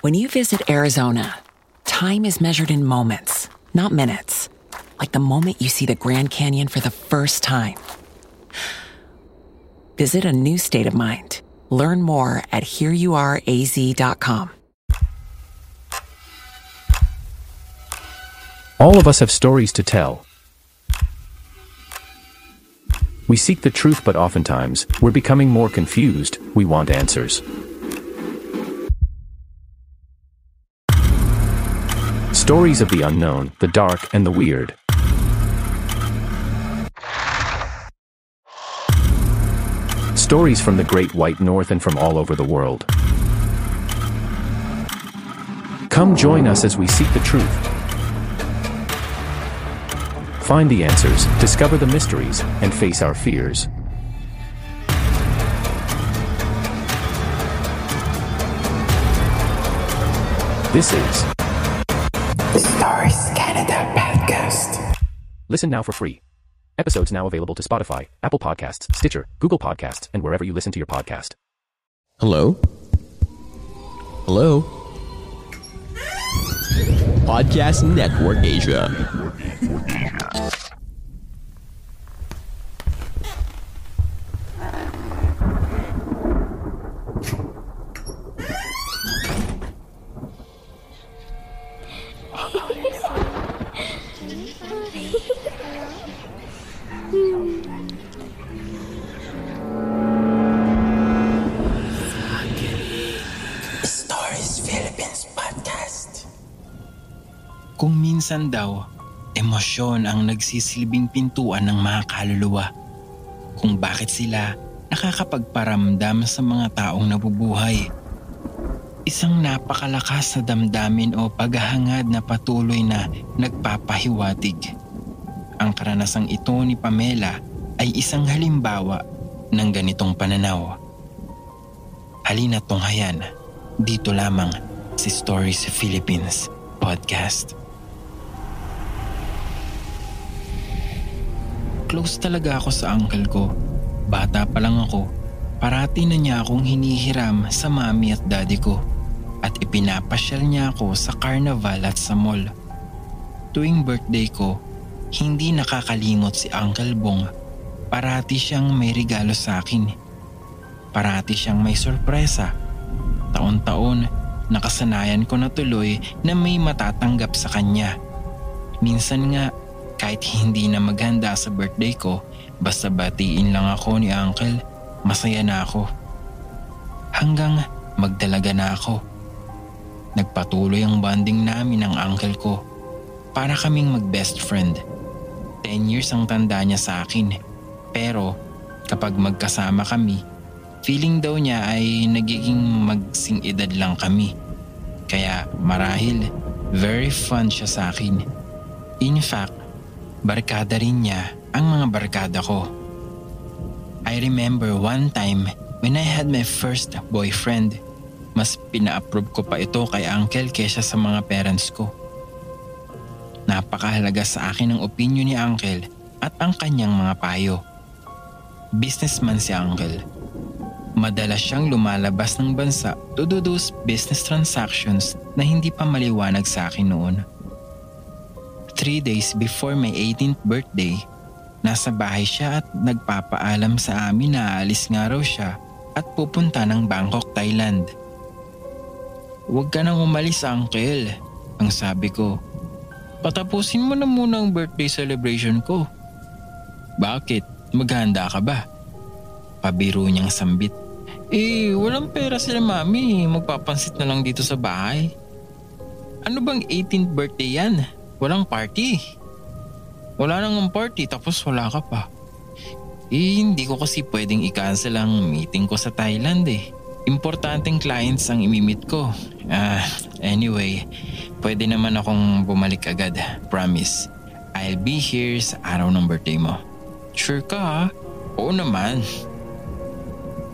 When you visit Arizona, time is measured in moments, not minutes. Like the moment you see the Grand Canyon for the first time. Visit a new state of mind. Learn more at hereyouareaz.com. All of us have stories to tell. We seek the truth, but oftentimes, we're becoming more confused. We want answers. Stories of the unknown, the dark, and the weird. Stories from the great white north and from all over the world. Come join us as we seek the truth. Find the answers, discover the mysteries, and face our fears. This is Listen now for free. Episodes now available to Spotify, Apple Podcasts, Stitcher, Google Podcasts, and wherever you listen to your podcast. Hello? Hello? Podcast Network Asia. Nagsisilbing pintuan ng mga kaluluwa. Kung bakit sila nakakapagparamdam sa mga taong nabubuhay. Isang napakalakas na damdamin o paghahangad na patuloy na nagpapahiwatig. Ang karanasang ito ni Pamela ay isang halimbawa ng ganitong pananaw. Halina tunghayan dito lamang si Stories Philippines Podcast. Close talaga ako sa uncle ko. Bata pa lang ako, parati na niya akong hinihiram sa mami at daddy ko. at ipinapasyal niya ako sa carnival at sa mall. Tuwing birthday ko, hindi nakakalimot si Uncle Bong. Parati siyang may regalo sa akin. Parati siyang may sorpresa. Taon-taon, nakasanayan ko na tuloy na may matatanggap sa kanya. Minsan nga, kahit hindi na maghanda sa birthday ko, basta batiin lang ako ni Uncle, masaya na ako. Hanggang magdalaga na ako. Nagpatuloy ang bonding namin ng uncle ko. Para kaming mag-best friend. 10 years ang tanda niya sa akin. Pero kapag magkasama kami, feeling daw niya ay nagiging magsing edad lang kami. Kaya marahil very fun siya sa akin. In fact, barkada rin niya ang mga barkada ko. I remember one time when I had my first boyfriend, mas pina-approve ko pa ito kay uncle kesa sa mga parents ko. Napakahalaga sa akin ang opinion ni uncle at ang kanyang mga payo. Businessman si uncle. Madalas siyang lumalabas ng bansa to do those business transactions na hindi pa maliwanag sa akin noon. Three days before my 18th birthday, nasa bahay siya at nagpapaalam sa amin na aalis nga raw siya at pupunta ng Bangkok, Thailand. Huwag ka nang umalis, uncle, ang sabi ko. Patapusin mo na muna ang birthday celebration ko. Bakit? Maghanda ka ba? Pabiro niyang sambit. Eh, walang pera sila mami. Magpapansit na lang dito sa bahay. Ano bang 18th birthday yan? Walang party. Wala nang party tapos wala ka pa. Eh, hindi ko kasi pwedeng i-cancel ang meeting ko sa Thailand eh. Importanteng clients ang imimit ko. Ah, anyway, pwede naman akong bumalik agad. Promise. I'll be here sa araw ng birthday mo. Sure ka ha? Oo naman.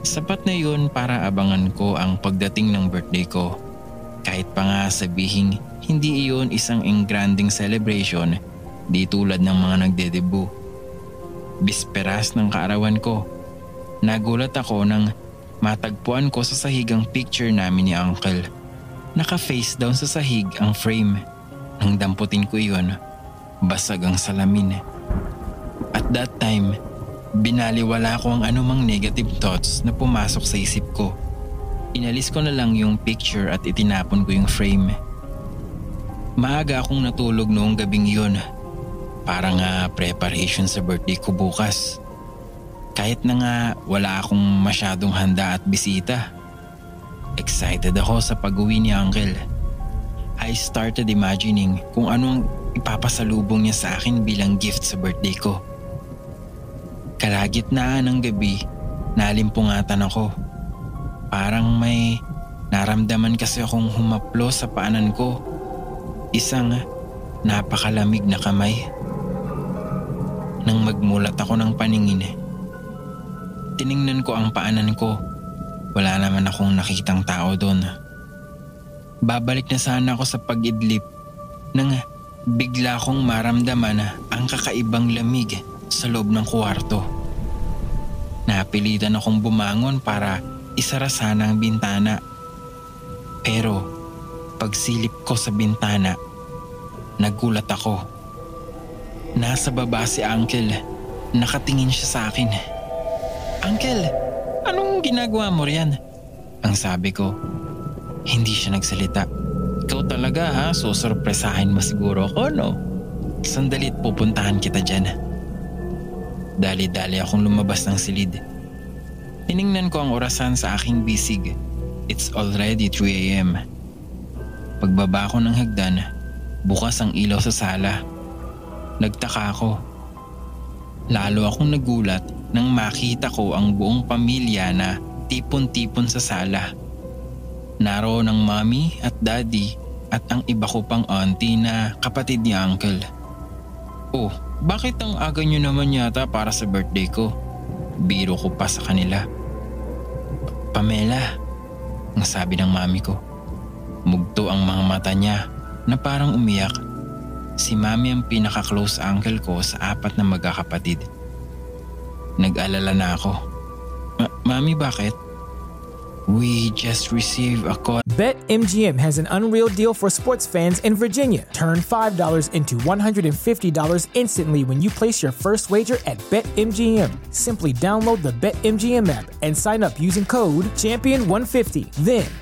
Sapat na yun para abangan ko ang pagdating ng birthday ko. Kahit pa nga sabihin hindi iyon isang engranding celebration di tulad ng mga nagde-debut. Bisperas ng kaarawan ko, nagulat ako nang matagpuan ko sa sahig ang picture namin ni Uncle. Naka-face down sa sahig ang frame. Nang damputin ko iyon, basag ang salamin. At that time, binaliwala ko ang anumang negative thoughts na pumasok sa isip ko. Inalis ko na lang yung picture at itinapon ko yung frame. Maaga akong natulog noong gabing iyon. Parang nga preparation sa birthday ko bukas. Kahit na nga wala akong masyadong handa at bisita. Excited ako sa pag-uwi ni Uncle. I started imagining kung anong ipapasalubong niya sa akin bilang gift sa birthday ko. Kalagitnaan ng gabi, nalimpungatan ako. Parang may naramdaman kasi akong humaplo sa paanan ko. Isang napakalamig na kamay. Nang magmulat ako ng paningin, tiningnan ko ang paanan ko. Wala naman akong nakitang tao doon. Babalik na sana ako sa pag-idlip nang bigla kong maramdaman ang kakaibang lamig sa loob ng kwarto. Napilitan akong bumangon para isara sana ang bintana. Pero pagsilip ko sa bintana, nagulat ako. Nasa baba si Uncle. Nakatingin siya sa akin. Uncle, anong ginagawa mo riyan? Ang sabi ko. Hindi siya nagsalita. Ikaw talaga ha, susurpresahin mo siguro ako no? Sandalit pupuntahan kita dyan. Dali-dali akong lumabas ng silid. Tiningnan ko ang orasan sa aking bisig. It's already 3 a.m. Pagbaba ko ng hagdan, bukas ang ilaw sa sala. Nagtaka ako. Lalo akong nagulat nang makita ko ang buong pamilya na tipon-tipon sa sala. Naroon ang mommy at daddy at ang iba ko pang auntie na kapatid ni uncle. Oh, bakit ang aga nyo naman yata para sa birthday ko? Biro ko pa sa kanila. Pamela, ang sabi ng mami ko. Mugto ang mga mata niya na parang umiyak. Si mami ang pinaka-close uncle ko sa apat na magkakapatid. Nag-alala na ako. Ma- mami bakit? We just received a call. BetMGM has an unreal deal for sports fans in Virginia. Turn $5 into $150 instantly when you place your first wager at BetMGM. Simply download the BetMGM app and sign up using code Champion150. Then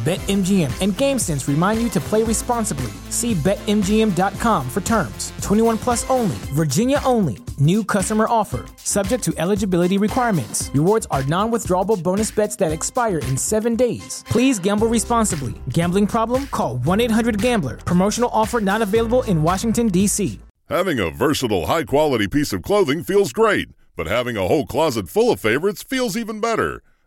BetMGM and GameSense remind you to play responsibly. See BetMGM.com for terms. 21 plus only, Virginia only. New customer offer. Subject to eligibility requirements. Rewards are non withdrawable bonus bets that expire in seven days. Please gamble responsibly. Gambling problem? Call 1 800 Gambler. Promotional offer not available in Washington, D.C. Having a versatile, high quality piece of clothing feels great, but having a whole closet full of favorites feels even better.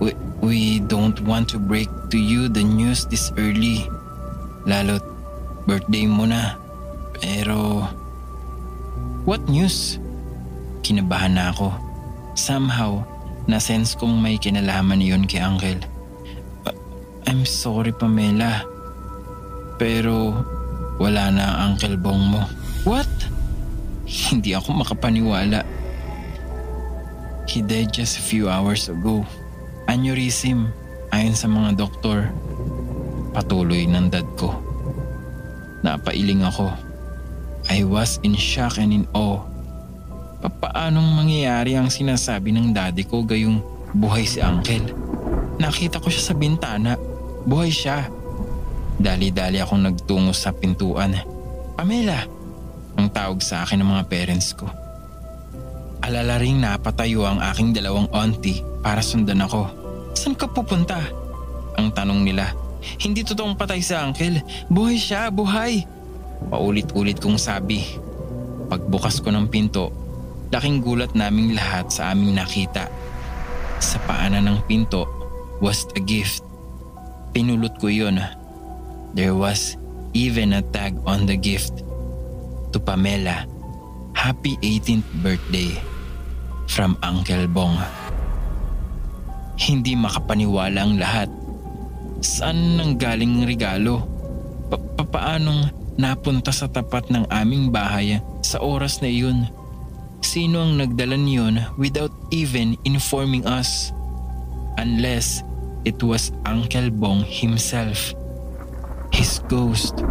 We, we don't want to break to you the news this early. Lalo't birthday mo na. Pero... What news? Kinabahan na ako. Somehow, na-sense kong may kinalaman yun kay Uncle. I'm sorry Pamela. Pero wala na ang Uncle Bong mo. What? Hindi ako makapaniwala. He died just a few hours ago. Aneurysm ayon sa mga doktor. Patuloy ng dad ko. Napailing ako. I was in shock and in awe. Papaanong mangyayari ang sinasabi ng daddy ko gayong buhay si uncle? Nakita ko siya sa bintana. Buhay siya. Dali-dali akong nagtungo sa pintuan. Pamela! Ang tawag sa akin ng mga parents ko. Alala ring napatayo ang aking dalawang auntie para sundan ako. Saan ka pupunta? Ang tanong nila. Hindi totoong patay si uncle. Buhay siya, buhay. Paulit-ulit kong sabi. Pagbukas ko ng pinto, laking gulat naming lahat sa aming nakita. Sa paanan ng pinto was a gift. Pinulot ko yun. There was even a tag on the gift. To Pamela, Happy 18th birthday from Uncle Bong. Hindi makapaniwala ang lahat. Saan nang galing regalo? Pa- napunta sa tapat ng aming bahay sa oras na iyon. Sino ang nagdala niyon without even informing us? Unless it was Uncle Bong himself. His ghost.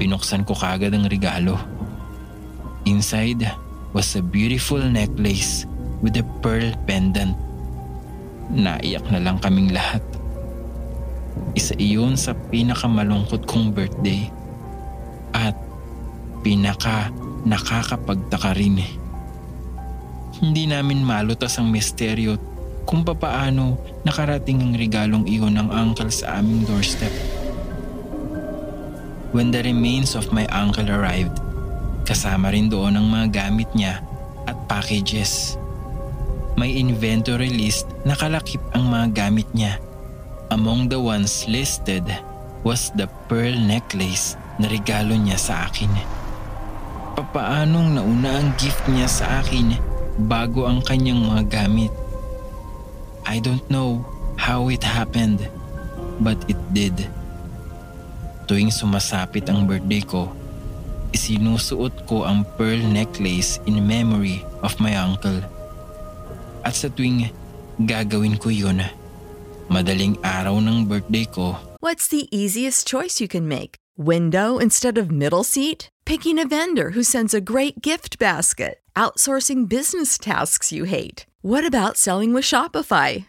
Binuksan ko kagad ang regalo. Inside was a beautiful necklace with a pearl pendant. Naiyak na lang kaming lahat. Isa iyon sa pinakamalungkot kong birthday at pinaka nakakapagtaka rin. Hindi namin malutas ang misteryo kung papaano nakarating ang regalong iyon ng uncle sa aming doorstep. When the remains of my uncle arrived, kasama rin doon ang mga gamit niya at packages. May inventory list na kalakip ang mga gamit niya. Among the ones listed was the pearl necklace na regalo niya sa akin. Papaanong nauna ang gift niya sa akin bago ang kanyang mga gamit? I don't know how it happened, but it did. Tuwing sumasapit ang birthday ko, isinusuot ko ang pearl necklace in memory of my uncle. At sa tuwing gagawin ko yun, madaling araw ng birthday ko. What's the easiest choice you can make? Window instead of middle seat? Picking a vendor who sends a great gift basket? Outsourcing business tasks you hate? What about selling with Shopify?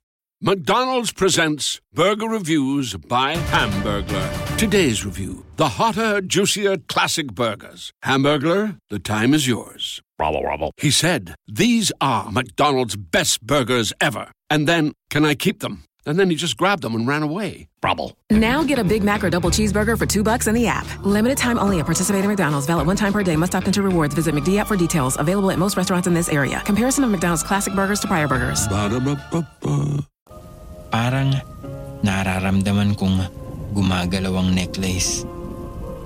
McDonald's presents Burger Reviews by Hamburglar. Today's review the hotter, juicier classic burgers. Hamburglar, the time is yours. Rubble, rubble. He said, These are McDonald's best burgers ever. And then, can I keep them? And then he just grabbed them and ran away. Rubble. Now get a Big Mac or double cheeseburger for two bucks in the app. Limited time only at participating McDonald's. Valid one time per day. Must opt into rewards. Visit McD app for details. Available at most restaurants in this area. Comparison of McDonald's classic burgers to prior burgers. Ba-da-ba-ba-ba. Parang nararamdaman kong gumagalaw ang necklace.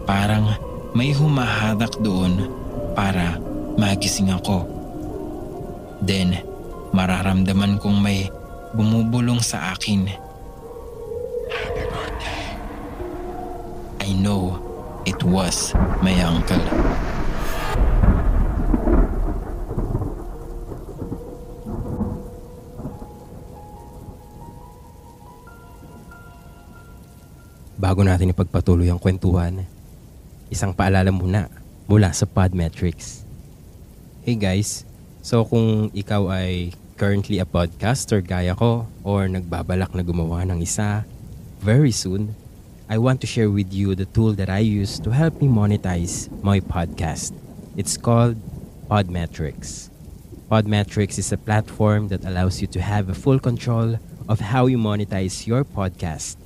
Parang may humahatak doon para magising ako. Then, mararamdaman kong may bumubulong sa akin. I know it was my uncle. Bago natin ipagpatuloy ang kwentuhan, isang paalala muna mula sa Podmetrics. Hey guys, so kung ikaw ay currently a podcaster gaya ko or nagbabalak na gumawa ng isa, very soon, I want to share with you the tool that I use to help me monetize my podcast. It's called Podmetrics. Podmetrics is a platform that allows you to have a full control of how you monetize your podcast.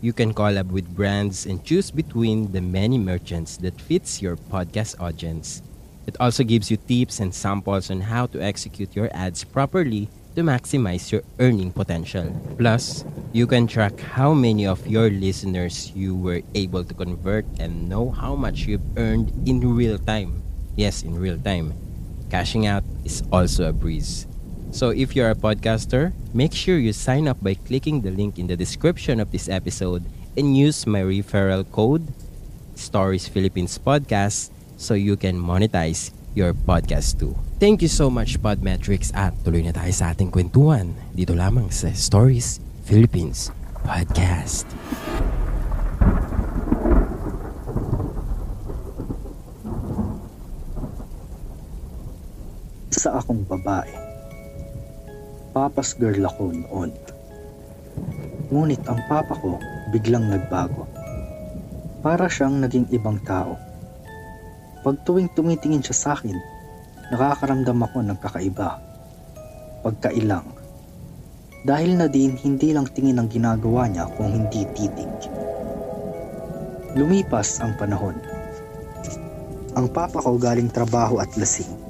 You can collab with brands and choose between the many merchants that fits your podcast audience. It also gives you tips and samples on how to execute your ads properly to maximize your earning potential. Plus, you can track how many of your listeners you were able to convert and know how much you've earned in real time. Yes, in real time. Cashing out is also a breeze. So if you're a podcaster, make sure you sign up by clicking the link in the description of this episode and use my referral code Stories Philippines Podcast so you can monetize your podcast too. Thank you so much Podmetrics at tuloy na tayo sa ating kwentuhan dito lamang sa Stories Philippines Podcast. Sa akong babae, papas girl ako noon. Ngunit ang papa ko biglang nagbago. Para siyang naging ibang tao. Pag tuwing tumitingin siya sa akin, nakakaramdam ako ng kakaiba. Pagkailang. Dahil na din hindi lang tingin ang ginagawa niya kung hindi titig. Lumipas ang panahon. Ang papa ko galing trabaho at lasing.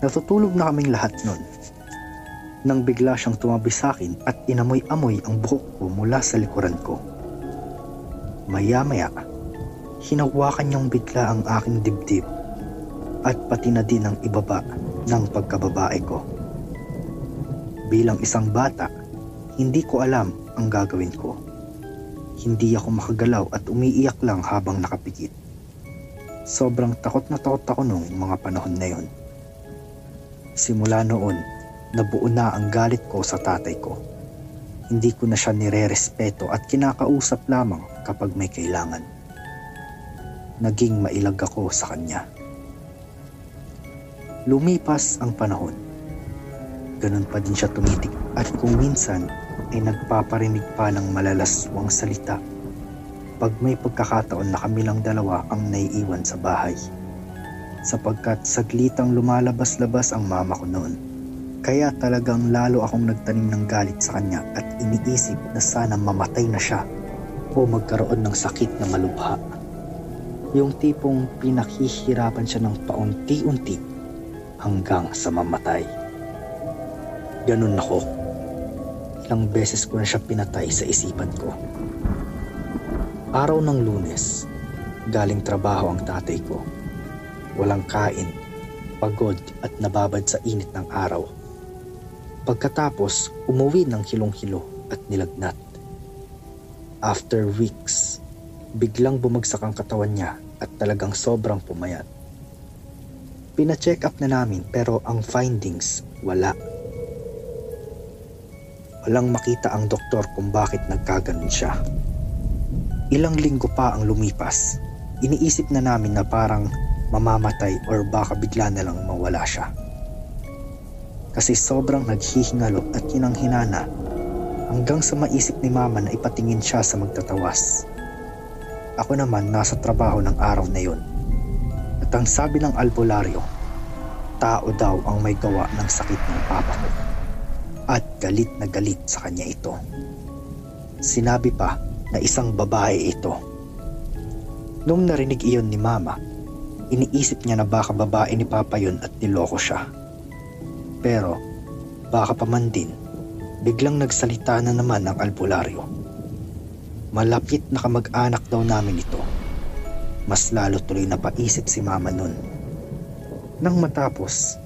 Natutulog na kaming lahat nun. Nang bigla siyang tumabi sa akin at inamoy-amoy ang buhok ko mula sa likuran ko. Maya-maya, hinawakan niyang bigla ang aking dibdib at pati na din ang ibaba ng pagkababae ko. Bilang isang bata, hindi ko alam ang gagawin ko. Hindi ako makagalaw at umiiyak lang habang nakapikit. Sobrang takot na takot ako nung mga panahon na yon. Simula noon, nabuo na ang galit ko sa tatay ko. Hindi ko na siya nire-respeto at kinakausap lamang kapag may kailangan. Naging mailag ako sa kanya. Lumipas ang panahon. Ganun pa din siya tumitik at kung minsan ay nagpaparinig pa ng malalaswang salita pag may pagkakataon na kami lang dalawa ang naiiwan sa bahay. Sapagkat saglitang lumalabas-labas ang mama ko noon. Kaya talagang lalo akong nagtanim ng galit sa kanya at iniisip na sana mamatay na siya o magkaroon ng sakit na malubha. Yung tipong pinaghihirapan siya ng paunti-unti hanggang sa mamatay. Ganun ako. Ilang beses ko na siya pinatay sa isipan ko. Araw ng lunes, galing trabaho ang tatay ko. Walang kain, pagod at nababad sa init ng araw. Pagkatapos, umuwi ng hilong-hilo at nilagnat. After weeks, biglang bumagsak ang katawan niya at talagang sobrang pumayat. Pina-check up na namin pero ang findings wala. Walang makita ang doktor kung bakit nagkaganon siya. Ilang linggo pa ang lumipas. Iniisip na namin na parang mamamatay or baka bigla na lang mawala siya. Kasi sobrang naghihingalo at hinang-hinana hanggang sa maisip ni mama na ipatingin siya sa magtatawas. Ako naman nasa trabaho ng araw na yun. At ang sabi ng albularyo, tao daw ang may gawa ng sakit ng papa ko. At galit na galit sa kanya ito. Sinabi pa na isang babae ito. Nung narinig iyon ni mama, iniisip niya na baka babae ni papa yun at niloko siya. Pero baka pa man din, biglang nagsalita na naman ang albularyo. Malapit na kamag-anak daw namin ito. Mas lalo tuloy na paisip si mama nun. Nang matapos,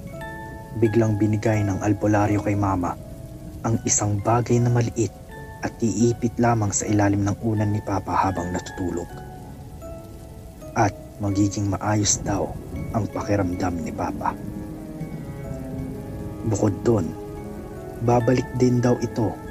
biglang binigay ng albularyo kay mama ang isang bagay na maliit at iipit lamang sa ilalim ng unan ni Papa habang natutulog. At magiging maayos daw ang pakiramdam ni Papa. Bukod doon, babalik din daw ito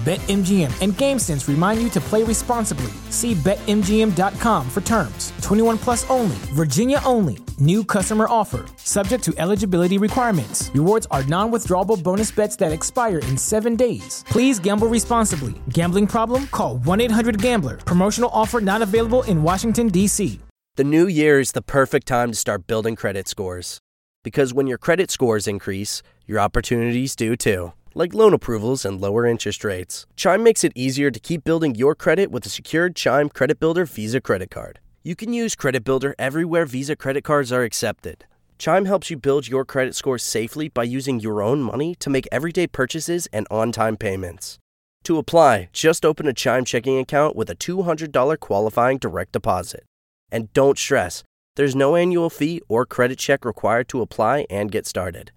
BetMGM and GameSense remind you to play responsibly. See BetMGM.com for terms. 21 plus only, Virginia only. New customer offer. Subject to eligibility requirements. Rewards are non withdrawable bonus bets that expire in seven days. Please gamble responsibly. Gambling problem? Call 1 800 Gambler. Promotional offer not available in Washington, D.C. The new year is the perfect time to start building credit scores. Because when your credit scores increase, your opportunities do too like loan approvals and lower interest rates. Chime makes it easier to keep building your credit with a secured Chime Credit Builder Visa credit card. You can use Credit Builder everywhere Visa credit cards are accepted. Chime helps you build your credit score safely by using your own money to make everyday purchases and on time payments. To apply, just open a Chime checking account with a $200 qualifying direct deposit. And don't stress, there's no annual fee or credit check required to apply and get started.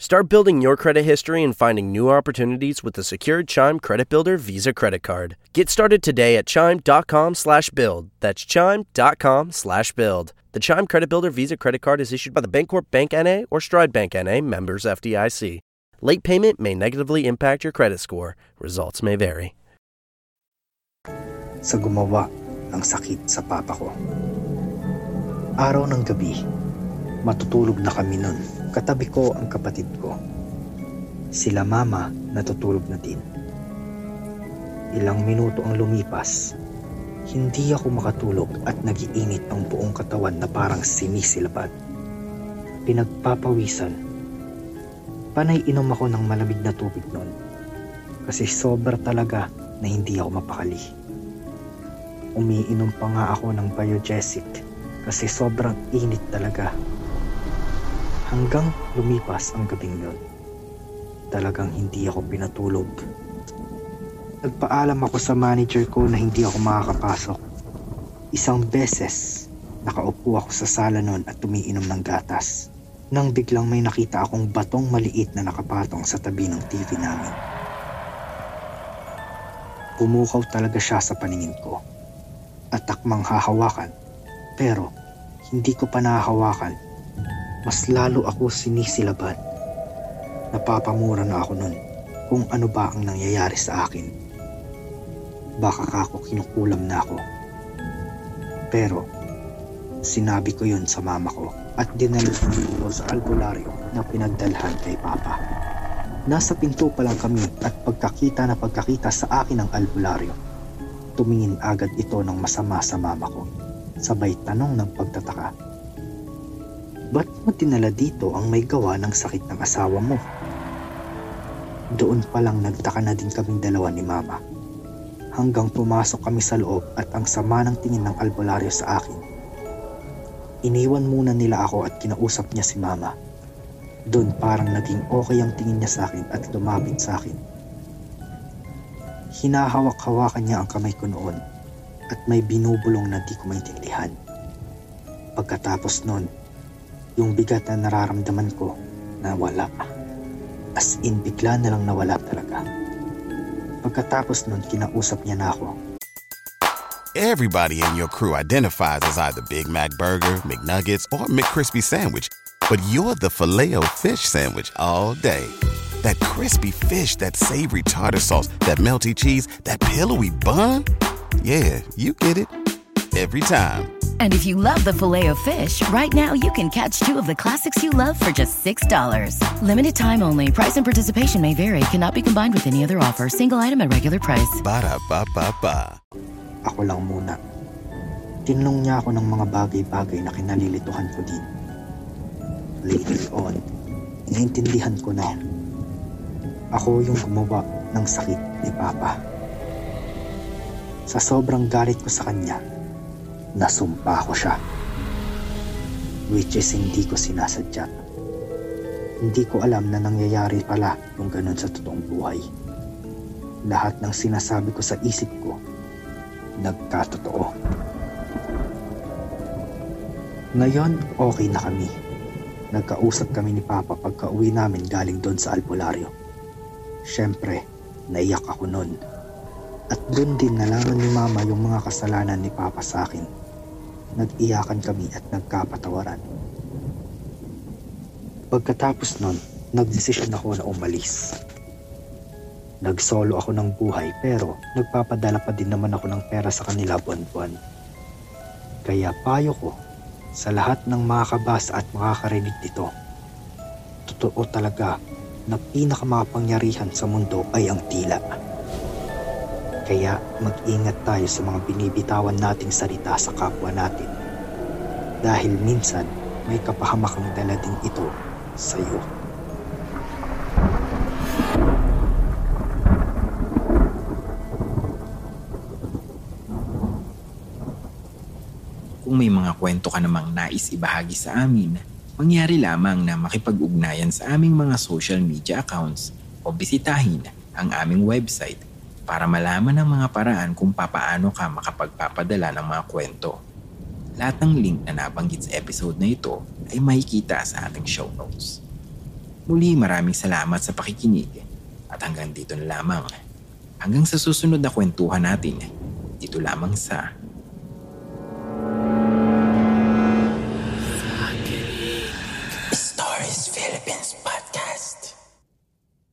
Start building your credit history and finding new opportunities with the secured Chime Credit Builder Visa Credit Card. Get started today at chime.com slash build. That's chime.com slash build. The Chime Credit Builder Visa Credit Card is issued by the Bancorp Bank N.A. or Stride Bank N.A. members FDIC. Late payment may negatively impact your credit score. Results may vary. Sa gumawa ng sakit sa papa ko. Araw ng gabi, matutulog na kami nun. Katabi ko ang kapatid ko. Sila mama natutulog na din. Ilang minuto ang lumipas. Hindi ako makatulog at nagiinit ang buong katawan na parang sinisilabad. Pinagpapawisan. Panay inom ako ng malamig na tubig noon. Kasi sobra talaga na hindi ako mapakali. Umiinom pa nga ako ng biogesic kasi sobrang init talaga. Hanggang lumipas ang gabing yun. Talagang hindi ako pinatulog. Nagpaalam ako sa manager ko na hindi ako makakapasok. Isang beses, nakaupo ako sa sala noon at tumiinom ng gatas. Nang biglang may nakita akong batong maliit na nakapatong sa tabi ng TV namin. Pumukaw talaga siya sa paningin ko. At takmang hahawakan. Pero hindi ko pa nahahawakan. Mas lalo ako sinisilaban. Napapamura na ako nun kung ano ba ang nangyayari sa akin. Baka kako kinukulam na ako. Pero sinabi ko yun sa mama ko at dinala ko sa albularyo na pinagdalhan kay Papa. Nasa pinto pa lang kami at pagkakita na pagkakita sa akin ng albularyo, tumingin agad ito ng masama sa mama ko. Sabay tanong ng pagtataka. Ba't mo dinala dito ang may gawa ng sakit ng asawa mo? Doon pa lang nagtaka na din kaming dalawa ni mama. Hanggang pumasok kami sa loob at ang sama ng tingin ng albularyo sa akin. Iniwan muna nila ako at kinausap niya si mama. Doon parang naging okay ang tingin niya sa akin at lumapit sa akin. Hinahawak-hawakan niya ang kamay ko noon at may binubulong na di ko maintindihan. Pagkatapos noon, yung bigat na nararamdaman ko nawala. As in, bigla na lang nawala talaga. Pagkatapos noon, kinausap niya na ako. Everybody in your crew identifies as either Big Mac Burger, McNuggets, or McCrispy Sandwich. But you're the filet fish Sandwich all day. That crispy fish, that savory tartar sauce, that melty cheese, that pillowy bun. Yeah, you get it. Every time. And if you love the filet of fish, right now you can catch two of the classics you love for just $6. Limited time only. Price and participation may vary. Cannot be combined with any other offer. Single item at regular price. Ba-da-ba-ba-ba. Ako lang muna. Tinlong niya ako ng mga bagay-bagay na kinalilituhan ko din. Later on, naiintindihan ko na ako yung gumawa ng sakit ni Papa. Sa sobrang galit ko sa kanya, nasumpa ko siya. Which is hindi ko sinasadya. Hindi ko alam na nangyayari pala yung ganun sa totoong buhay. Lahat ng sinasabi ko sa isip ko, nagkatotoo. Ngayon, okay na kami. Nagkausap kami ni Papa pagka uwi namin galing doon sa albularyo. Siyempre, naiyak ako noon. At doon din nalaman ni Mama yung mga kasalanan ni Papa sa akin. Nag-iyakan kami at nagkapatawaran. Pagkatapos nun, nagdesisyon ako na umalis. Nagsolo ako ng buhay pero nagpapadala pa din naman ako ng pera sa kanila buwan-buwan. Kaya payo ko sa lahat ng makakabasa at makakarinig dito. Totoo talaga na pinakamakapangyarihan sa mundo ay ang tila. Kaya mag-ingat tayo sa mga binibitawan nating salita sa kapwa natin. Dahil minsan may kapahamakang dala din ito sa iyo. Kung may mga kwento ka namang nais ibahagi sa amin, mangyari lamang na makipag-ugnayan sa aming mga social media accounts o bisitahin ang aming website para malaman ang mga paraan kung papaano ka makapagpapadala ng mga kwento. Lahat ng link na nabanggit sa episode na ito ay makikita sa ating show notes. Muli maraming salamat sa pakikinig at hanggang dito na lamang. Hanggang sa susunod na kwentuhan natin, dito lamang sa